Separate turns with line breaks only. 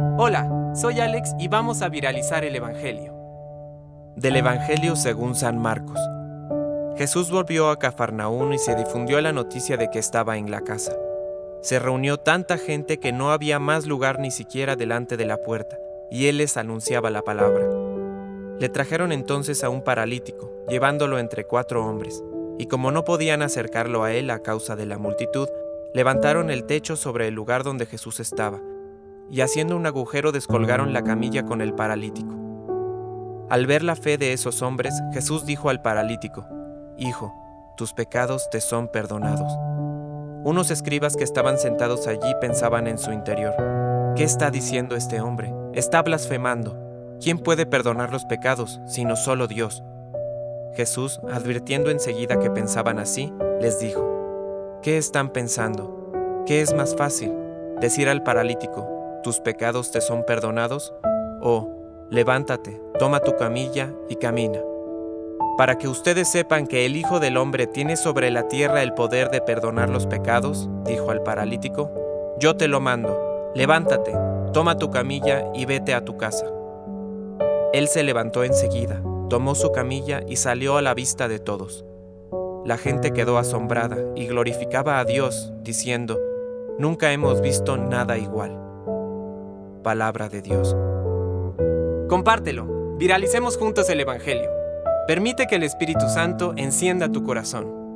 Hola, soy Alex y vamos a viralizar el Evangelio.
Del Evangelio según San Marcos. Jesús volvió a Cafarnaún y se difundió la noticia de que estaba en la casa. Se reunió tanta gente que no había más lugar ni siquiera delante de la puerta, y él les anunciaba la palabra. Le trajeron entonces a un paralítico, llevándolo entre cuatro hombres, y como no podían acercarlo a él a causa de la multitud, levantaron el techo sobre el lugar donde Jesús estaba, y haciendo un agujero descolgaron la camilla con el paralítico. Al ver la fe de esos hombres, Jesús dijo al paralítico, Hijo, tus pecados te son perdonados. Unos escribas que estaban sentados allí pensaban en su interior, ¿qué está diciendo este hombre? Está blasfemando. ¿Quién puede perdonar los pecados sino solo Dios? Jesús, advirtiendo enseguida que pensaban así, les dijo, ¿qué están pensando? ¿Qué es más fácil? Decir al paralítico, tus pecados te son perdonados, o levántate, toma tu camilla y camina. Para que ustedes sepan que el Hijo del Hombre tiene sobre la tierra el poder de perdonar los pecados, dijo al paralítico, yo te lo mando, levántate, toma tu camilla y vete a tu casa. Él se levantó enseguida, tomó su camilla y salió a la vista de todos. La gente quedó asombrada y glorificaba a Dios, diciendo, Nunca hemos visto nada igual palabra de Dios.
Compártelo, viralicemos juntos el Evangelio. Permite que el Espíritu Santo encienda tu corazón.